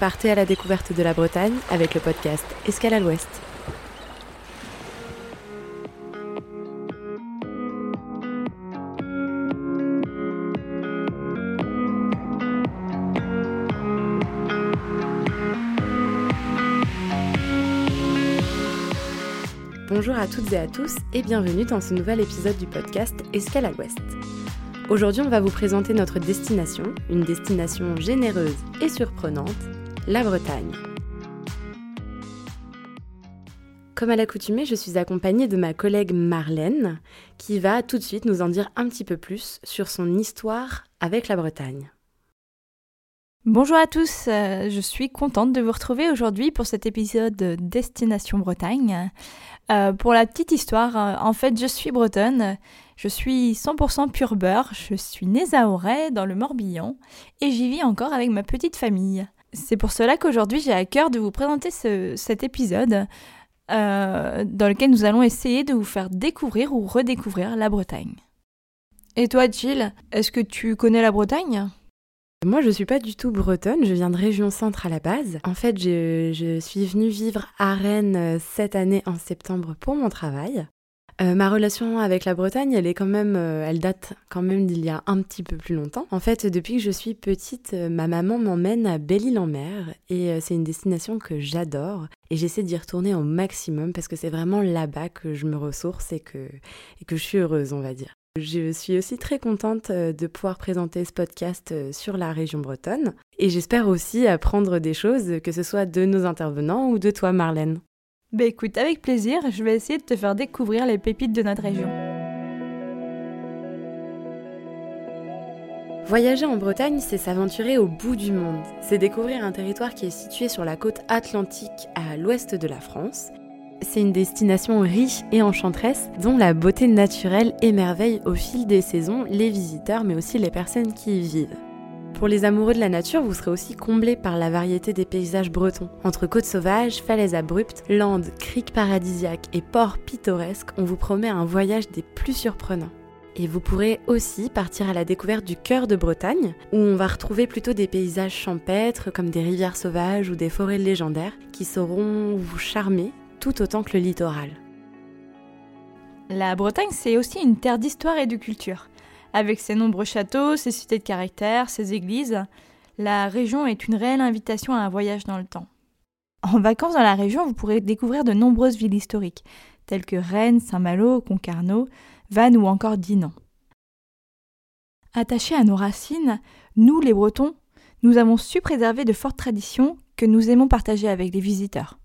Partez à la découverte de la Bretagne avec le podcast Escale à l'Ouest. Bonjour à toutes et à tous et bienvenue dans ce nouvel épisode du podcast Escale à l'Ouest. Aujourd'hui, on va vous présenter notre destination, une destination généreuse et surprenante, la Bretagne. Comme à l'accoutumée, je suis accompagnée de ma collègue Marlène, qui va tout de suite nous en dire un petit peu plus sur son histoire avec la Bretagne. Bonjour à tous, euh, je suis contente de vous retrouver aujourd'hui pour cet épisode de Destination Bretagne. Euh, pour la petite histoire, euh, en fait je suis bretonne, je suis 100% pur beurre, je suis née à Auray dans le Morbihan et j'y vis encore avec ma petite famille. C'est pour cela qu'aujourd'hui j'ai à cœur de vous présenter cet épisode euh, dans lequel nous allons essayer de vous faire découvrir ou redécouvrir la Bretagne. Et toi Jill, est-ce que tu connais la Bretagne? Moi, je suis pas du tout bretonne, je viens de région centre à la base. En fait, je, je suis venue vivre à Rennes euh, cette année en septembre pour mon travail. Euh, ma relation avec la Bretagne, elle est quand même, euh, elle date quand même d'il y a un petit peu plus longtemps. En fait, depuis que je suis petite, euh, ma maman m'emmène à Belle-Île-en-Mer et c'est une destination que j'adore et j'essaie d'y retourner au maximum parce que c'est vraiment là-bas que je me ressource et que, et que je suis heureuse, on va dire. Je suis aussi très contente de pouvoir présenter ce podcast sur la région bretonne et j'espère aussi apprendre des choses, que ce soit de nos intervenants ou de toi Marlène. Bah écoute, avec plaisir, je vais essayer de te faire découvrir les pépites de notre région. Voyager en Bretagne, c'est s'aventurer au bout du monde. C'est découvrir un territoire qui est situé sur la côte atlantique à l'ouest de la France. C'est une destination riche et enchanteresse dont la beauté naturelle émerveille au fil des saisons les visiteurs mais aussi les personnes qui y vivent. Pour les amoureux de la nature, vous serez aussi comblés par la variété des paysages bretons. Entre côtes sauvages, falaises abruptes, landes, criques paradisiaques et ports pittoresques, on vous promet un voyage des plus surprenants. Et vous pourrez aussi partir à la découverte du cœur de Bretagne, où on va retrouver plutôt des paysages champêtres comme des rivières sauvages ou des forêts légendaires qui sauront vous charmer tout autant que le littoral. La Bretagne, c'est aussi une terre d'histoire et de culture. Avec ses nombreux châteaux, ses cités de caractère, ses églises, la région est une réelle invitation à un voyage dans le temps. En vacances dans la région, vous pourrez découvrir de nombreuses villes historiques, telles que Rennes, Saint-Malo, Concarneau, Vannes ou encore Dinan. Attachés à nos racines, nous, les Bretons, nous avons su préserver de fortes traditions que nous aimons partager avec les visiteurs.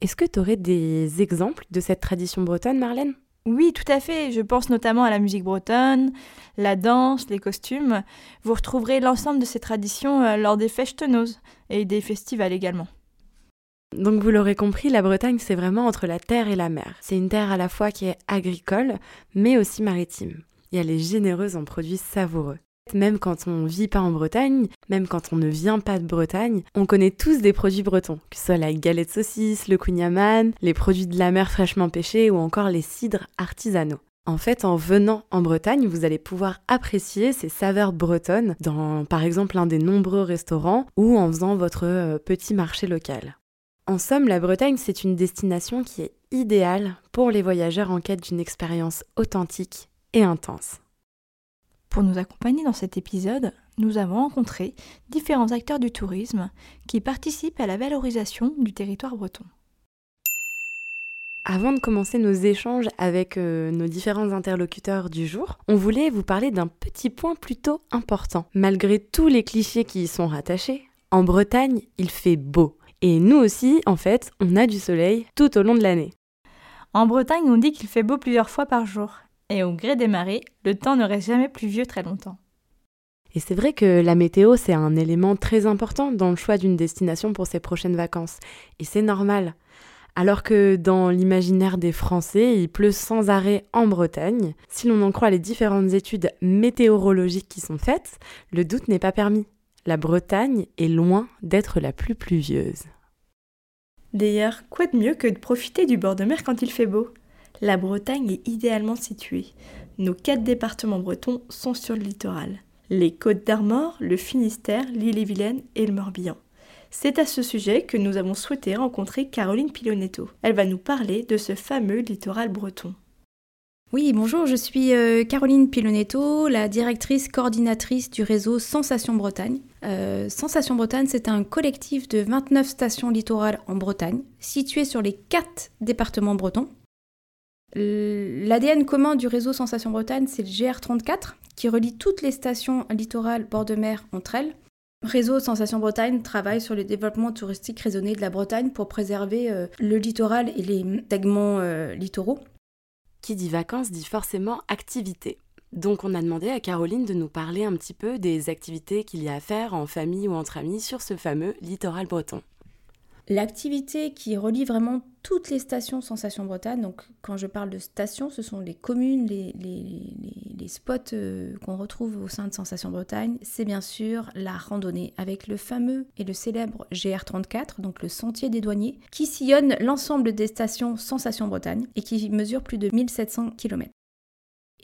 Est-ce que tu aurais des exemples de cette tradition bretonne, Marlène? Oui, tout à fait. Je pense notamment à la musique bretonne, la danse, les costumes. Vous retrouverez l'ensemble de ces traditions euh, lors des festenoses et des festivals également. Donc vous l'aurez compris, la Bretagne, c'est vraiment entre la terre et la mer. C'est une terre à la fois qui est agricole, mais aussi maritime. Et elle est généreuse en produits savoureux. Même quand on vit pas en Bretagne, même quand on ne vient pas de Bretagne, on connaît tous des produits bretons, que ce soit la galette saucisse, le kouign les produits de la mer fraîchement pêchés ou encore les cidres artisanaux. En fait, en venant en Bretagne, vous allez pouvoir apprécier ces saveurs bretonnes dans, par exemple, un des nombreux restaurants ou en faisant votre euh, petit marché local. En somme, la Bretagne, c'est une destination qui est idéale pour les voyageurs en quête d'une expérience authentique et intense. Pour nous accompagner dans cet épisode, nous avons rencontré différents acteurs du tourisme qui participent à la valorisation du territoire breton. Avant de commencer nos échanges avec euh, nos différents interlocuteurs du jour, on voulait vous parler d'un petit point plutôt important. Malgré tous les clichés qui y sont rattachés, en Bretagne, il fait beau. Et nous aussi, en fait, on a du soleil tout au long de l'année. En Bretagne, on dit qu'il fait beau plusieurs fois par jour et au gré des marées, le temps ne reste jamais pluvieux très longtemps. Et c'est vrai que la météo, c'est un élément très important dans le choix d'une destination pour ses prochaines vacances. Et c'est normal. Alors que dans l'imaginaire des Français, il pleut sans arrêt en Bretagne, si l'on en croit les différentes études météorologiques qui sont faites, le doute n'est pas permis. La Bretagne est loin d'être la plus pluvieuse. D'ailleurs, quoi de mieux que de profiter du bord de mer quand il fait beau? La Bretagne est idéalement située. Nos quatre départements bretons sont sur le littoral. Les Côtes d'Armor, le Finistère, l'Île-et-Vilaine et le Morbihan. C'est à ce sujet que nous avons souhaité rencontrer Caroline Pilonetto. Elle va nous parler de ce fameux littoral breton. Oui, bonjour, je suis euh, Caroline Pilonetto, la directrice coordinatrice du réseau Sensation Bretagne. Euh, Sensation Bretagne, c'est un collectif de 29 stations littorales en Bretagne, situées sur les 4 départements bretons. L'ADN commun du réseau Sensation Bretagne, c'est le GR34, qui relie toutes les stations littorales bord de mer entre elles. Réseau Sensation Bretagne travaille sur le développement touristique raisonné de la Bretagne pour préserver euh, le littoral et les segments littoraux. Qui dit vacances dit forcément activité. Donc on a demandé à Caroline de nous parler un petit peu des activités qu'il y a à faire en famille ou entre amis sur ce fameux littoral breton. L'activité qui relie vraiment toutes les stations Sensation Bretagne, donc quand je parle de stations, ce sont les communes, les, spots euh, qu'on retrouve au sein de Sensation Bretagne, c'est bien sûr la randonnée avec le fameux et le célèbre GR34, donc le sentier des douaniers, qui sillonne l'ensemble des stations Sensation Bretagne et qui mesure plus de 1700 km.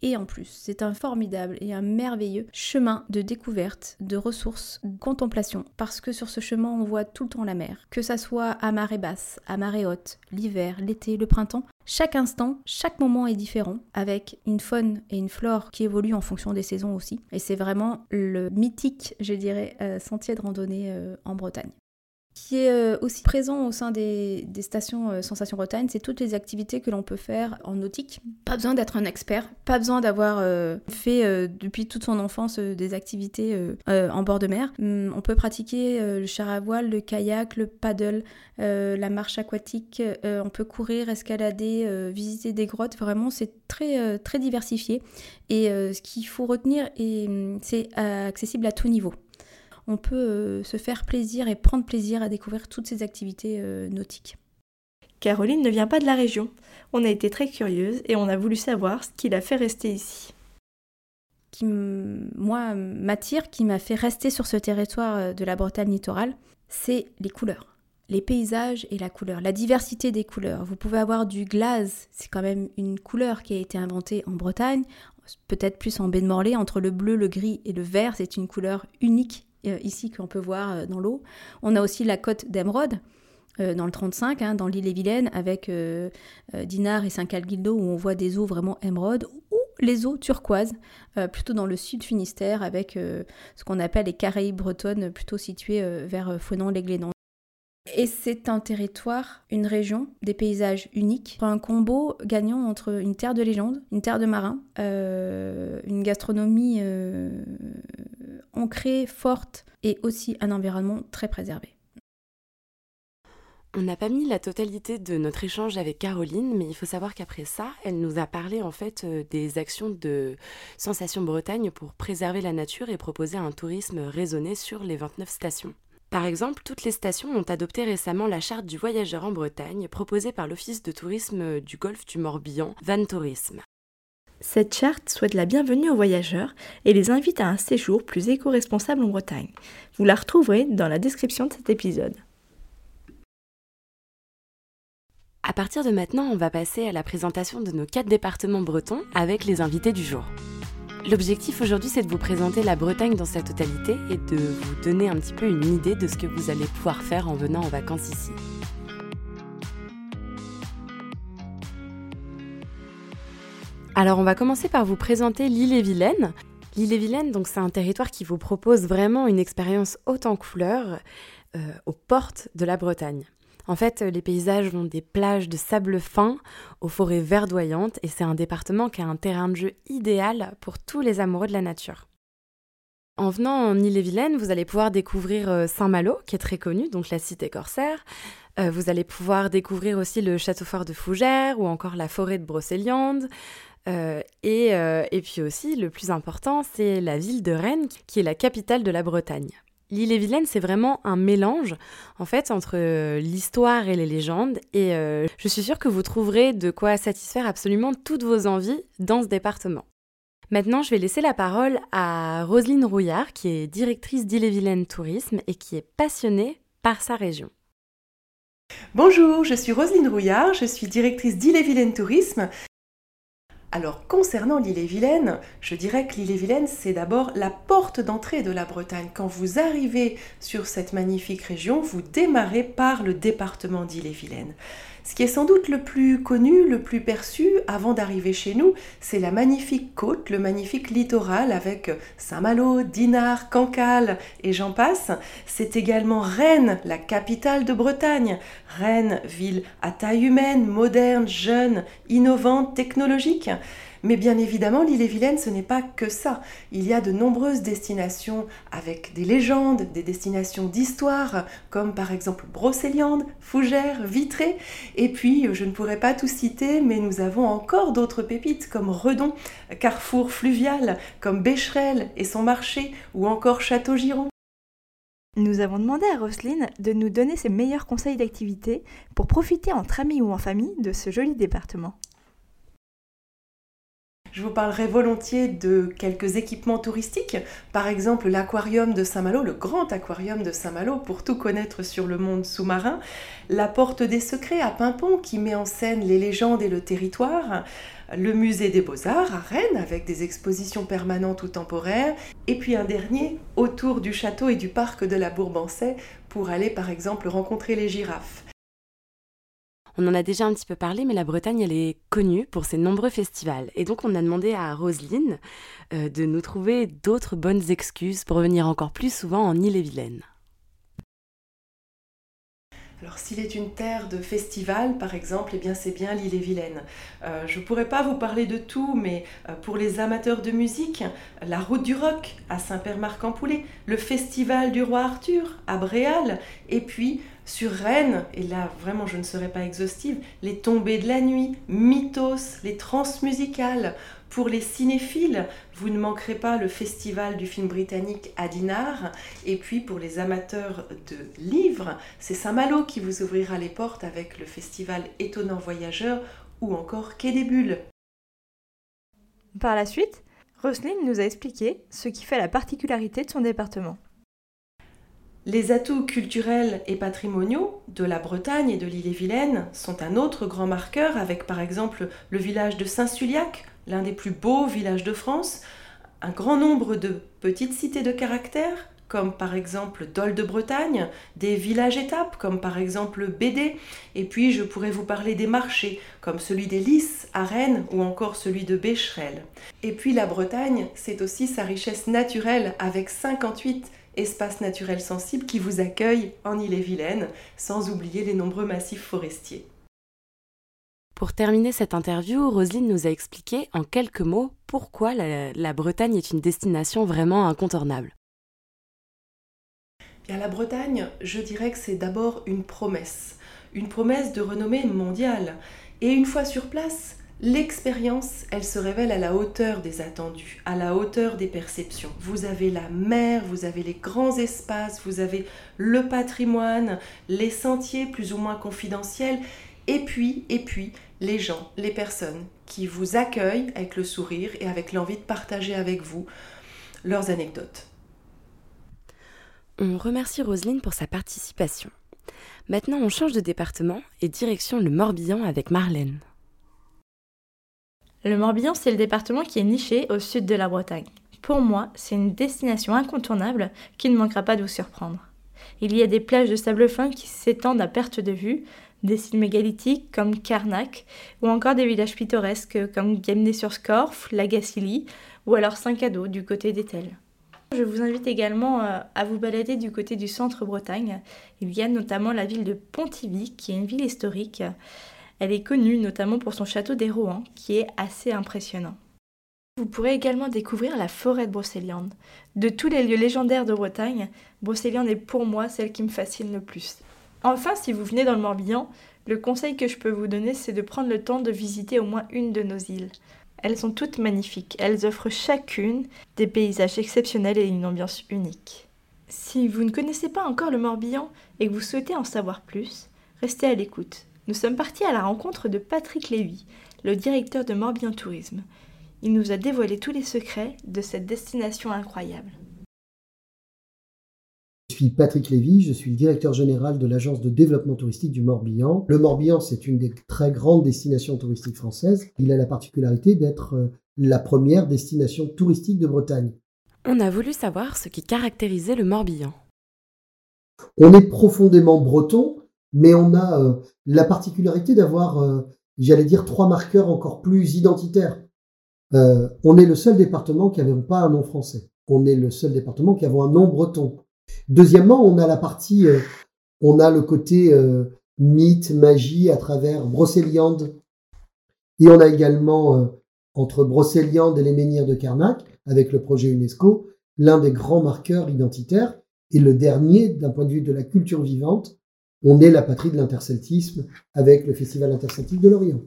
Et en plus, c'est un formidable et un merveilleux chemin de découverte, de ressources, de contemplation. Parce que sur ce chemin, on voit tout le temps la mer. Que ça soit à marée basse, à marée haute, l'hiver, l'été, le printemps. Chaque instant, chaque moment est différent, avec une faune et une flore qui évoluent en fonction des saisons aussi. Et c'est vraiment le mythique, je dirais, euh, sentier de randonnée euh, en Bretagne qui est euh, aussi présent au sein des, stations euh, Sensation Bretagne, c'est toutes les activités que l'on peut faire en nautique. Pas besoin d'être un expert, pas besoin d'avoir euh, fait depuis toute son enfance des activités en bord de mer. Hum, on peut pratiquer le char à voile, le kayak, le paddle, la marche aquatique, on peut courir, escalader, visiter des grottes. Vraiment, c'est très, très diversifié. Et ce qu'il faut retenir, hum, c'est accessible à tout niveau on peut euh, se faire plaisir et prendre plaisir à découvrir toutes ces activités euh, nautiques. Caroline ne vient pas de la région. On a été très curieuse et on a voulu savoir ce qui l'a fait rester ici. Qui, moi, m'attire, qui m'a fait rester sur ce territoire euh, de la Bretagne littorale, c'est les couleurs les paysages et la couleur, la diversité des couleurs. Vous pouvez avoir du glace, c'est quand même une couleur qui a été inventée en Bretagne, peut-être plus en baie de Morlaix, entre le bleu, le gris et le vert, c'est une couleur unique ici qu'on peut voir euh, dans l'eau. On a aussi la côte d'Emeraude, euh, dans le 35, hein, dans l'île et Vilaine, avec Dinard et Saint-Calguildo, où on voit des eaux vraiment émeraudes, ou les eaux turquoises, plutôt dans le sud Finistère, avec ce qu'on appelle les Caraïbes bretonnes, plutôt situées vers Fonan-les-Glénans. Et c'est un territoire, une région, des paysages uniques, un combo gagnant entre une terre de légende, une terre de marins, une gastronomie ancrée, forte et aussi un environnement très préservé. On n'a pas mis la totalité de notre échange avec Caroline, mais il faut savoir qu'après ça, elle nous a parlé en fait euh, des actions de Sensation Bretagne pour préserver la nature et proposer un tourisme raisonné sur les 29 stations. Par exemple, toutes les stations ont adopté récemment la charte du voyageur en Bretagne proposée par l'Office de tourisme du Golfe du Morbihan, Van Tourisme. Cette charte souhaite la bienvenue aux voyageurs et les invite à un séjour plus éco-responsable en Bretagne. Vous la retrouverez dans la description de cet épisode. À partir de maintenant, on va passer à la présentation de nos quatre départements bretons avec les invités du jour. L'objectif aujourd'hui, c'est de vous présenter la Bretagne dans sa totalité et de vous donner un petit peu une idée de ce que vous allez pouvoir faire en venant en vacances ici. Alors on va commencer par vous présenter l'île-et-Vilaine. L'île-et-Vilaine, donc c'est un territoire qui vous propose vraiment une expérience haute en couleurs euh, aux portes de la Bretagne. En fait, les paysages vont des plages de sable fin aux forêts verdoyantes et c'est un département qui a un terrain de jeu idéal pour tous les amoureux de la nature. En venant en Ille-et-Vilaine, vous allez pouvoir découvrir euh, Saint-Malo, qui est très connu, donc la cité corsaire. Euh, vous allez pouvoir découvrir aussi le château fort de Fougères ou encore la forêt de Brocéliande. Euh, euh, et, puis aussi, le plus important, c'est la ville de Rennes, qui est la capitale de la Bretagne. L'île-et-Vilaine, c'est vraiment un mélange, en fait, entre euh, l'histoire et les légendes. Et je suis sûre que vous trouverez de quoi satisfaire absolument toutes vos envies dans ce département. Maintenant, je vais laisser la parole à Roselyne Rouillard, qui est directrice d'Île-et-Vilaine Tourisme et qui est passionnée par sa région. Bonjour, je suis Roselyne Rouillard, je suis directrice d'Île-et-Vilaine Tourisme Alors concernant l'île-et-Vilaine, je dirais que l'île-et-Vilaine, c'est d'abord la porte d'entrée de la Bretagne. Quand vous arrivez sur cette magnifique région, vous démarrez par le département d'île-et-Vilaine. Ce qui est sans doute le plus connu, le plus perçu avant d'arriver chez nous, c'est la magnifique côte, le magnifique littoral avec Saint-Malo, Dinard, Cancale et j'en passe. C'est également Rennes, la capitale de Bretagne. Rennes, ville à taille humaine, moderne, jeune, innovante, technologique. Mais bien évidemment, l'île-et-Vilaine, ce n'est pas que ça. Il y a de nombreuses destinations avec des légendes, des destinations d'histoire, comme par exemple Brocéliande, Fougères, Vitré. Et puis, je ne pourrais pas tout citer, mais nous avons encore d'autres pépites comme Redon, Carrefour fluvial, comme Bécherel et son marché, ou encore Château-Giron. Nous avons demandé à Roselyne de nous donner ses meilleurs conseils d'activité pour profiter entre amis ou en famille de ce joli département. Je vous parlerai volontiers de quelques équipements touristiques, par exemple l'aquarium de Saint-Malo, le grand aquarium de Saint-Malo pour tout connaître sur le monde sous-marin, la porte des secrets à Pimpon qui met en scène les légendes et le territoire, le musée des beaux-arts à Rennes avec des expositions permanentes ou temporaires, et puis un dernier autour du château et du parc de la Bourbansais pour aller par exemple rencontrer les girafes. On en a déjà un petit peu parlé, mais la Bretagne, elle est connue pour ses nombreux festivals. Et donc, on a demandé à Roselyne euh, de nous trouver d'autres bonnes excuses pour venir encore plus souvent en Ille-et-Vilaine. Alors s'il est une terre de festival, par exemple, eh bien c'est bien l'île-et-Vilaine. Euh, je ne pourrais pas vous parler de tout, mais euh, pour les amateurs de musique, la route du rock à Saint-Père-Marc-en-Poulet, le festival du roi Arthur à Bréal, et puis sur Rennes, et là vraiment je ne serai pas exhaustive, les tombées de la nuit, Mythos, les transmusicales. Pour les cinéphiles, vous ne manquerez pas le festival du film britannique à Dinard. Et puis pour les amateurs de livres, c'est Saint-Malo qui vous ouvrira les portes avec le festival Étonnant Voyageur ou encore Quai des Bulles. Par la suite, Roselyne nous a expliqué ce qui fait la particularité de son département. Les atouts culturels et patrimoniaux de la Bretagne et de l'île-et-Vilaine sont un autre grand marqueur avec par exemple le village de Saint-Suliac, l'un des plus beaux villages de France, un grand nombre de petites cités de caractère comme par exemple Dol de Bretagne, des villages-étapes comme par exemple Bédé, et puis je pourrais vous parler des marchés comme celui des Lys à Rennes ou encore celui de Bécherel. Et puis la Bretagne, c'est aussi sa richesse naturelle avec 58 espace naturel sensible qui vous accueille en Ille-et-Vilaine, sans oublier les nombreux massifs forestiers. Pour terminer cette interview, Roselyne nous a expliqué en quelques mots pourquoi la, la Bretagne est une destination vraiment incontournable. Bien, la Bretagne, je dirais que c'est d'abord une promesse, une promesse de renommée mondiale. Et une fois sur place, L'expérience, elle se révèle à la hauteur des attendus, à la hauteur des perceptions. Vous avez la mer, vous avez les grands espaces, vous avez le patrimoine, les sentiers plus ou moins confidentiels, et puis, et puis, les gens, les personnes qui vous accueillent avec le sourire et avec l'envie de partager avec vous leurs anecdotes. On remercie Roselyne pour sa participation. Maintenant, on change de département et direction le Morbihan avec Marlène. Le Morbihan, c'est le département qui est niché au sud de la Bretagne. Pour moi, c'est une destination incontournable qui ne manquera pas de vous surprendre. Il y a des plages de sable fin qui s'étendent à perte de vue, des sites mégalithiques comme Carnac, ou encore des villages pittoresques comme Guemnay-sur-Scorff, Lagacilly, ou alors Saint-Cado du côté d'Etel. Je vous invite également euh, à vous balader du côté du centre Bretagne. Il y a notamment la ville de Pontivy, qui est une ville historique elle est connue notamment pour son château des Rohan, qui est assez impressionnant. Vous pourrez également découvrir la forêt de Brocéliande. De tous les lieux légendaires de Bretagne, Brocéliande est pour moi celle qui me fascine le plus. Enfin, si vous venez dans le Morbihan, le conseil que je peux vous donner, c'est de prendre le temps de visiter au moins une de nos îles. Elles sont toutes magnifiques, elles offrent chacune des paysages exceptionnels et une ambiance unique. Si vous ne connaissez pas encore le Morbihan et que vous souhaitez en savoir plus, restez à l'écoute nous sommes partis à la rencontre de Patrick Lévy, le directeur de Morbihan Tourisme. Il nous a dévoilé tous les secrets de cette destination incroyable. Je suis Patrick Lévy, je suis le directeur général de l'agence de développement touristique du Morbihan. Le Morbihan, c'est une des très grandes destinations touristiques françaises. Il a la particularité d'être euh, la première destination touristique de Bretagne. On a voulu savoir ce qui caractérisait le Morbihan. On est profondément breton, mais on a euh, la particularité d'avoir, euh, j'allais dire, trois marqueurs encore plus identitaires. on est le seul département qui n'avait pas un nom français. On est le seul département qui avait un nom breton. Deuxièmement, on a la partie, euh, on a le côté euh, mythe, magie à travers Brocéliande. Et on a également, euh, entre Brocéliande et les menhirs de Carnac, avec le projet UNESCO, l'un des grands marqueurs identitaires. Et le dernier, d'un point de vue de la culture vivante, on est la patrie de l'interceltisme avec le Festival interceltique de Lorient.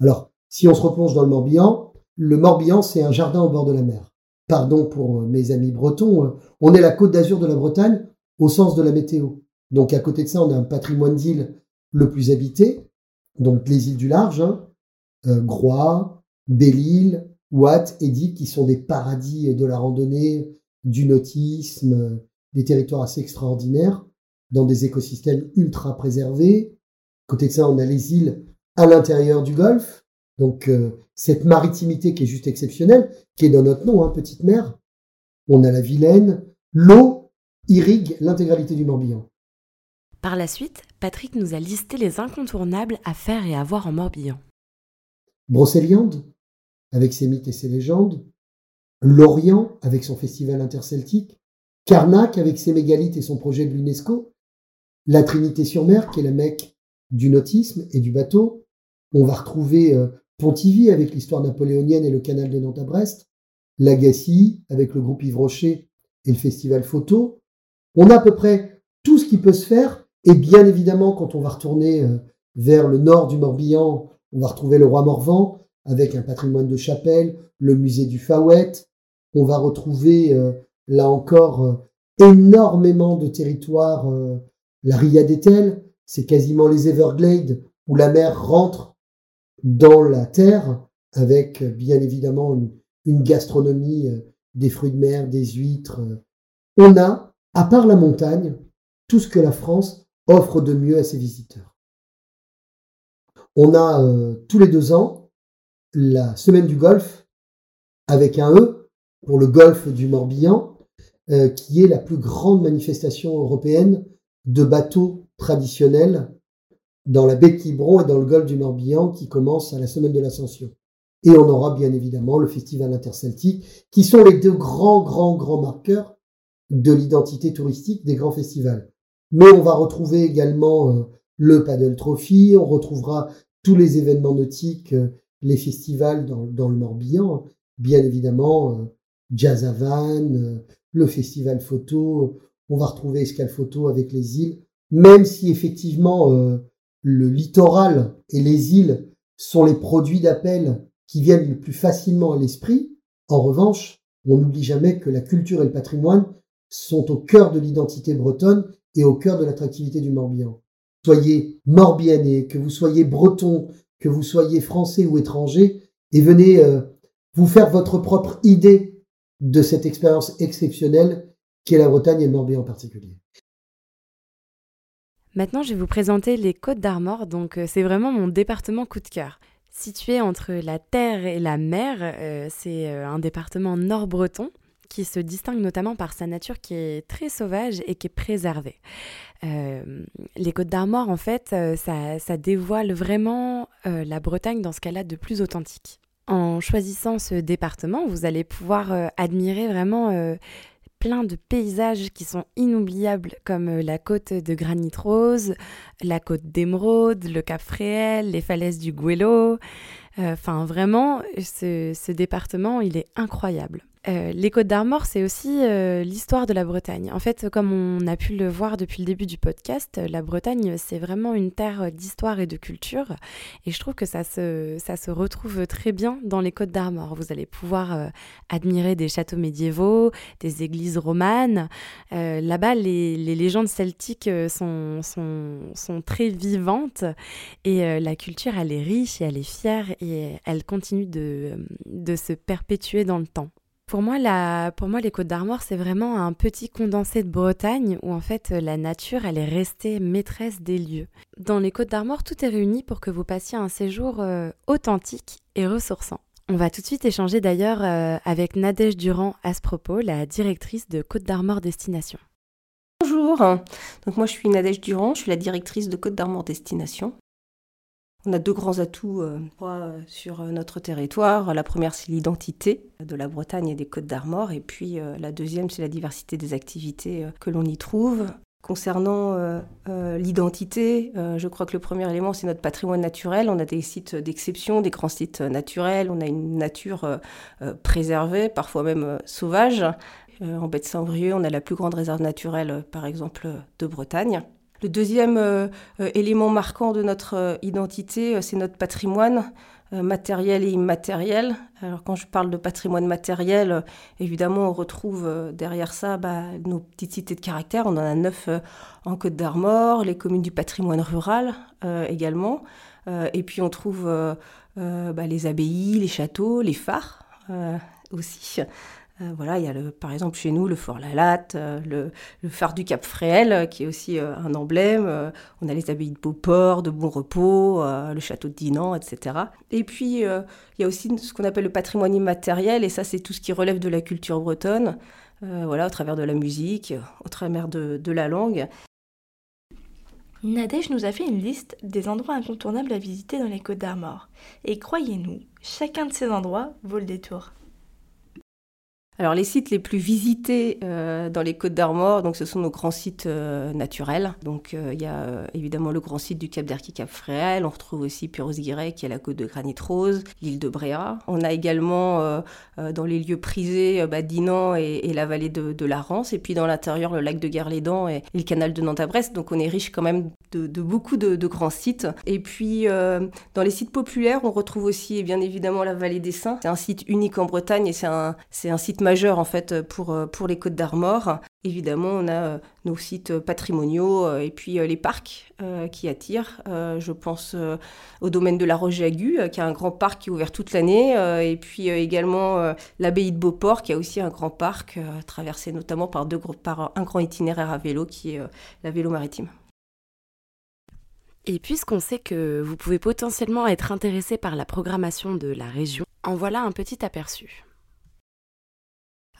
Alors, si on se replonge dans le Morbihan, le Morbihan, c'est un jardin au bord de la mer pardon pour euh, mes amis bretons, euh, on est la côte d'Azur de la Bretagne au sens de la météo. Donc à côté de ça, on a un patrimoine d'îles le plus habité, donc les îles du large, hein, euh, Groix, Belle-Île, Ouate et qui sont des paradis de la randonnée, du nautisme, des territoires assez extraordinaires, dans des écosystèmes ultra préservés. À côté de ça, on a les îles à l'intérieur du golfe, donc cette maritimité qui est juste exceptionnelle, qui est dans notre nom, hein, petite mer. On a la Vilaine. L'eau irrigue l'intégralité du Morbihan. Par la suite, Patrick nous a listé les incontournables à faire et à voir en Morbihan. Brocéliande, avec ses mythes et ses légendes. Lorient, avec son festival interceltique. Carnac, avec ses mégalithes et son projet de l'UNESCO. La Trinité-sur-Mer, qui est la Mecque du nautisme et du bateau. On va retrouver euh, Pontivy avec l'histoire napoléonienne et le canal de Nantes à Brest, Lagacy avec le groupe Yves Rocher et le festival photo. On a à peu près tout ce qui peut se faire et bien évidemment quand on va retourner euh, vers le nord du Morbihan, on va retrouver le roi Morvan avec un patrimoine de chapelle, le musée du Fawet. On va retrouver euh, là encore euh, énormément de territoires. La Ria d'Etel, c'est quasiment les Everglades où la mer rentre dans la terre, avec bien évidemment une, gastronomie euh, des fruits de mer, des huîtres. Euh. On a, à part la montagne, tout ce que la France offre de mieux à ses visiteurs. On a euh, tous les deux ans la semaine du golfe avec un E pour le golfe du Morbihan, qui est la plus grande manifestation européenne de bateaux traditionnels dans la baie de Quiberon et dans le golfe du Morbihan qui commence à la semaine de l'Ascension. Et on aura bien évidemment le festival interceltique, qui sont les deux grands, grands, grands marqueurs de l'identité touristique des grands festivals. Mais on va retrouver également euh, le Paddle Trophy, on retrouvera tous les événements nautiques, euh, les festivals dans, le Morbihan, bien évidemment, euh, Jazz Havan, le festival photo, on va retrouver Escale Photo avec les îles, même si effectivement le littoral et les îles sont les produits d'appel qui viennent le plus facilement à l'esprit. En revanche, on n'oublie jamais que la culture et le patrimoine sont au cœur de l'identité bretonne et au cœur de l'attractivité du Morbihan. Soyez morbihanais, que vous soyez breton, que vous soyez français ou étranger, et venez euh, vous faire votre propre idée de cette expérience exceptionnelle qu'est la Bretagne et le Morbihan en particulier. Maintenant, je vais vous présenter les Côtes d'Armor, donc euh, c'est vraiment mon département coup de cœur. Situé entre la terre et la mer, euh, c'est euh, un département nord-breton qui se distingue notamment par sa nature qui est très sauvage et qui est préservée. les Côtes d'Armor, en fait, ça, ça, dévoile vraiment la Bretagne dans ce qu'elle a de plus authentique. En choisissant ce département, vous allez pouvoir admirer vraiment plein de paysages qui sont inoubliables comme euh, la côte de Granit Rose, la côte d'Émeraude, le Cap Fréhel, les falaises du Guélo. Euh, enfin, vraiment, ce, département, il est incroyable. Euh, les Côtes d'Armor, c'est aussi euh, l'histoire de la Bretagne. En fait, comme on a pu le voir depuis le début du podcast, la Bretagne, c'est vraiment une terre d'histoire et de culture. Et je trouve que ça se, ça se retrouve très bien dans les Côtes d'Armor. Vous allez pouvoir admirer des châteaux médiévaux, des églises romanes. Là-bas, les, les, légendes celtiques sont, sont, sont, très vivantes. Et la culture, elle est riche et elle est fière et elle continue de, de se perpétuer dans le temps. Pour moi, les Côtes d'Armor, c'est vraiment un petit condensé de Bretagne où en fait la nature, elle est restée maîtresse des lieux. Dans les Côtes d'Armor, tout est réuni pour que vous passiez un séjour euh, authentique et ressourçant. On va tout de suite échanger d'ailleurs euh, avec Nadège Durand à ce propos, la directrice de Côtes d'Armor Destination. Bonjour, donc moi je suis Nadège Durand, je suis la directrice de Côtes d'Armor Destination. On a deux grands atouts euh, euh, sur euh, notre territoire. La première, c'est l'identité de la Bretagne et des Côtes d'Armor. Et puis la deuxième, c'est la diversité des activités que l'on y trouve. Concernant l'identité, je crois que le premier élément, c'est notre patrimoine naturel. On a des sites d'exception, des grands sites naturels. On a une nature préservée, parfois même sauvage. en baie de Saint-Brieuc, on a la plus grande réserve naturelle, par exemple, de Bretagne. Le deuxième euh, euh, élément marquant de notre euh, identité, c'est notre patrimoine matériel et immatériel. Alors quand je parle de patrimoine matériel, évidemment on retrouve derrière ça bah, nos petites cités de caractère. On en a neuf en Côte d'Armor, les communes du patrimoine rural également. et puis on trouve bah, les abbayes, les châteaux, les phares aussi. Euh, voilà, il y a le, par exemple chez nous le Fort la Latte, euh, le, phare du Cap Fréhel, euh, qui est aussi un emblème. on a les abbayes de Beauport, de Bon Repos, le château de Dinan, etc. Et puis, il y a aussi ce qu'on appelle le patrimoine immatériel, et ça, c'est tout ce qui relève de la culture bretonne, voilà, au travers de la musique, au travers de, de la langue. Nadège nous a fait une liste des endroits incontournables à visiter dans les Côtes d'Armor. Et croyez-nous, chacun de ces endroits vaut le détour. Alors les sites les plus visités euh, dans les Côtes d'Armor, donc ce sont nos grands sites euh, naturels. Donc euh, il y a évidemment le grand site du Cap d'Erquy Cap on retrouve aussi Perros-Guirec qui est la côte de Granit Rose, l'île de Bréa. On a également dans les lieux prisés bah, Dinan et, la vallée de, la Rance et puis dans l'intérieur le lac de Guerre-les-Dents et, le canal de Nantes-à-Brest. Donc on est riche quand même de, beaucoup de, grands sites. Et puis dans les sites populaires, on retrouve aussi bien évidemment la vallée des Saints. C'est un site unique en Bretagne et c'est un, c'est un site majeur en fait pour, euh, pour les Côtes d'Armor. Évidemment, on a euh, nos sites patrimoniaux euh, et puis les parcs qui attirent. Je pense au domaine de la Roche-Agu, qui a un grand parc qui est ouvert toute l'année, et puis également l'abbaye de Beauport, qui a aussi un grand parc traversé notamment par, deux, par un grand itinéraire à vélo qui est la vélo maritime. Et puisqu'on sait que vous pouvez potentiellement être intéressé par la programmation de la région, en voilà un petit aperçu.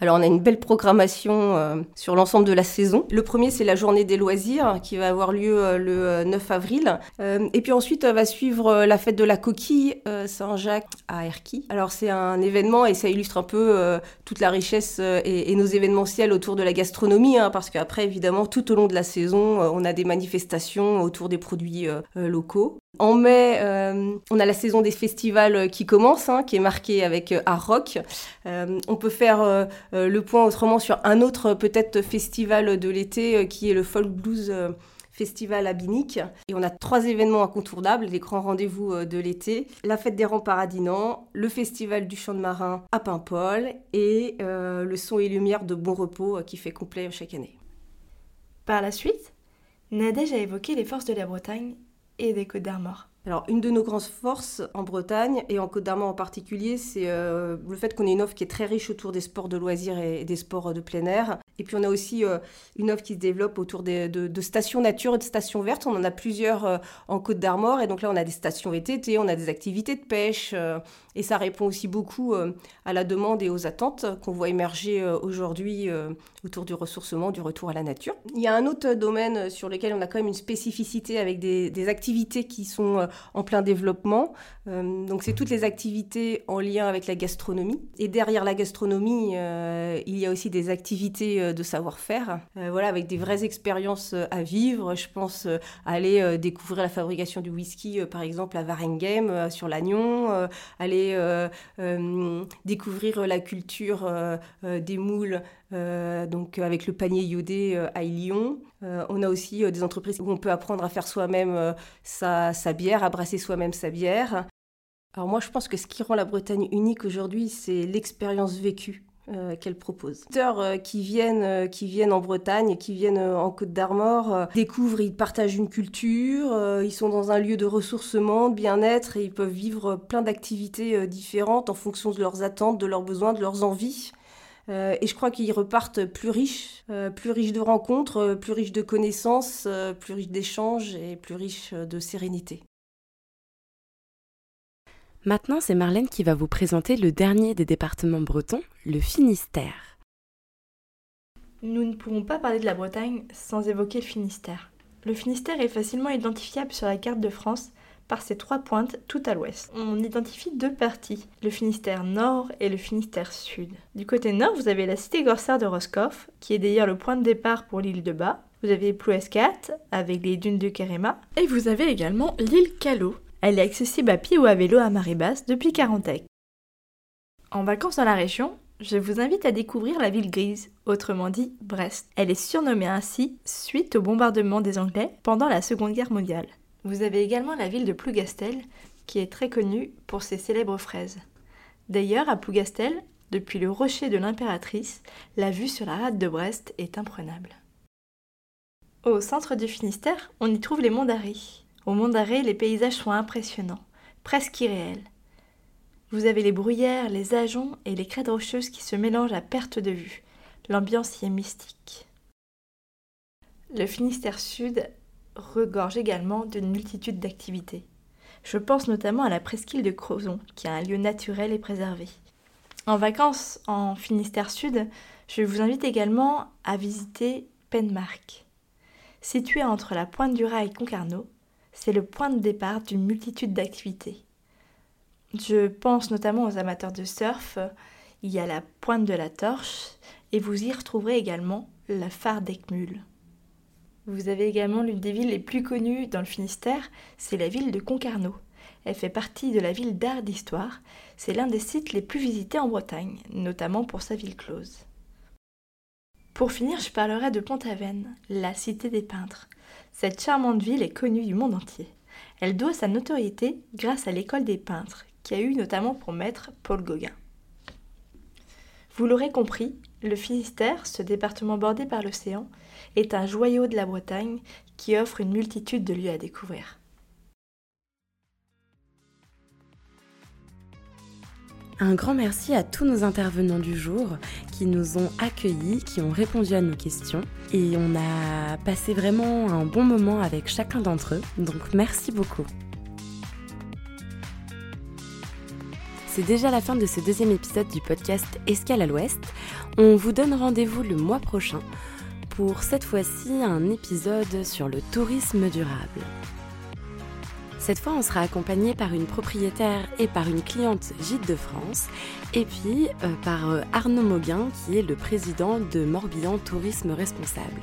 Alors on a une belle programmation euh, sur l'ensemble de la saison. Le premier c'est la journée des loisirs qui va avoir lieu euh, le 9 euh, avril. et puis ensuite va suivre la fête de la coquille Saint-Jacques à Erquy. Alors c'est un événement et ça illustre un peu toute la richesse et, nos événementiels autour de la gastronomie hein, parce qu'après évidemment tout au long de la saison on a des manifestations autour des produits locaux. En mai, euh, on a la saison des festivals qui commence, hein, qui est marquée avec euh, Art Rock. Euh, on peut faire le point autrement sur un autre peut-être festival de l'été qui est le Folk Blues Festival à Binic. Et on a trois événements incontournables, les grands rendez-vous de l'été. La fête des remparts à Dinan, le festival du chant de marin à Paimpol et le son et lumière de Bon Repos qui fait complet chaque année. Par la suite, Nadège a évoqué les forces de la Bretagne et des Côtes d'Armor. Alors, une de nos grandes forces en Bretagne, et en Côte d'Armor en particulier, c'est euh, le fait qu'on ait une offre qui est très riche autour des sports de loisirs et, des sports de plein air. Et puis, on a aussi euh, une offre qui se développe autour de, stations nature et de stations vertes. On en a plusieurs euh, en Côte d'Armor. Et donc là, on a des stations VTT, on a des activités de pêche. et ça répond aussi beaucoup à la demande et aux attentes qu'on voit émerger aujourd'hui autour du ressourcement, du retour à la nature. Il y a un autre domaine sur lequel on a quand même une spécificité avec des, des activités qui sont en plein développement. Euh, donc c'est toutes les activités en lien avec la gastronomie. Et derrière la gastronomie, euh, il y a aussi des activités euh, de savoir-faire, voilà, avec des vraies expériences à vivre. Je pense aller découvrir la fabrication du whisky, par exemple, à Varengham, sur l'Agnon, aller découvrir la culture des moules donc avec le panier iodé à Lyon. on a aussi des entreprises où on peut apprendre à faire soi-même sa, bière, à brasser soi-même sa bière. Alors moi, je pense que ce qui rend la Bretagne unique aujourd'hui, c'est l'expérience vécue. Euh, qu'elle propose. Les euh, qui viennent, euh, qui viennent en Bretagne, qui viennent en Côte d'Armor, découvrent, ils partagent une culture, ils sont dans un lieu de ressourcement, de bien-être et ils peuvent vivre plein d'activités différentes en fonction de leurs attentes, de leurs besoins, de leurs envies. Euh, et je crois qu'ils repartent plus riches, euh, plus riches de rencontres, plus riches de connaissances, plus riches d'échanges et plus riches de sérénité. Maintenant, c'est Marlène qui va vous présenter le dernier des départements bretons, le Finistère. Nous ne pouvons pas parler de la Bretagne sans évoquer le Finistère. Le Finistère est facilement identifiable sur la carte de France par ses trois pointes tout à l'ouest. On identifie deux parties, le Finistère nord et le Finistère sud. Du côté nord, vous avez la cité corsaire de Roscoff, qui est d'ailleurs le point de départ pour l'île de Bas. Vous avez Plouescat, avec les dunes de Kerema. Et vous avez également l'île Callot. Elle est accessible à pied ou à vélo à marée basse depuis Carantec. En vacances dans la région, je vous invite à découvrir la ville grise, autrement dit Brest. Elle est surnommée ainsi suite au bombardement des Anglais pendant la Seconde Guerre mondiale. Vous avez également la ville de Plougastel, qui est très connue pour ses célèbres fraises. D'ailleurs, à Plougastel, depuis le rocher de l'impératrice, la vue sur la rade de Brest est imprenable. Au centre du Finistère, on y trouve les monts d'Arrée. Au mont d'Arrée, les paysages sont impressionnants, presque irréels. Vous avez les bruyères, les ajoncs et les crêtes rocheuses qui se mélangent à perte de vue. L'ambiance y est mystique. Le Finistère Sud regorge également d'une multitude d'activités. Je pense notamment à la presqu'île de Crozon, qui est un lieu naturel et préservé. En vacances en Finistère Sud, je vous invite également à visiter Penmark. Situé entre la pointe du Raz et Concarneau, c'est le point de départ d'une multitude d'activités. Je pense notamment aux amateurs de surf, il y a la pointe de la torche, et vous y retrouverez également la phare d'Ecmul. Vous avez également l'une des villes les plus connues dans le Finistère, c'est la ville de Concarneau. Elle fait partie de la ville d'art d'histoire. C'est l'un des sites les plus visités en Bretagne, notamment pour sa ville close. Pour finir, je parlerai de Pont-Aven, la cité des peintres. Cette charmante ville est connue du monde entier. Elle doit sa notoriété grâce à l'école des peintres, qui a eu notamment pour maître Paul Gauguin. Vous l'aurez compris, le Finistère, ce département bordé par l'océan, est un joyau de la Bretagne qui offre une multitude de lieux à découvrir. Un grand merci à tous nos intervenants du jour qui nous ont accueillis, qui ont répondu à nos questions et on a passé vraiment un bon moment avec chacun d'entre eux, donc merci beaucoup. C'est déjà la fin de ce deuxième épisode du podcast Escale à l'Ouest. On vous donne rendez-vous le mois prochain pour cette fois-ci un épisode sur le tourisme durable. Cette fois, on sera accompagné par une propriétaire et par une cliente Gîte de France, et puis euh, par euh, Arnaud Mauguin, qui est le président de Morbihan Tourisme Responsable.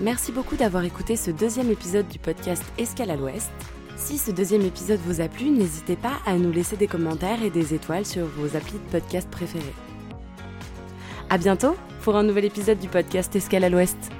Merci beaucoup d'avoir écouté ce deuxième épisode du podcast Escale à l'Ouest. Si ce deuxième épisode vous a plu, n'hésitez pas à nous laisser des commentaires et des étoiles sur vos applis de podcast préférés. A bientôt pour un nouvel épisode du podcast Escale à l'Ouest.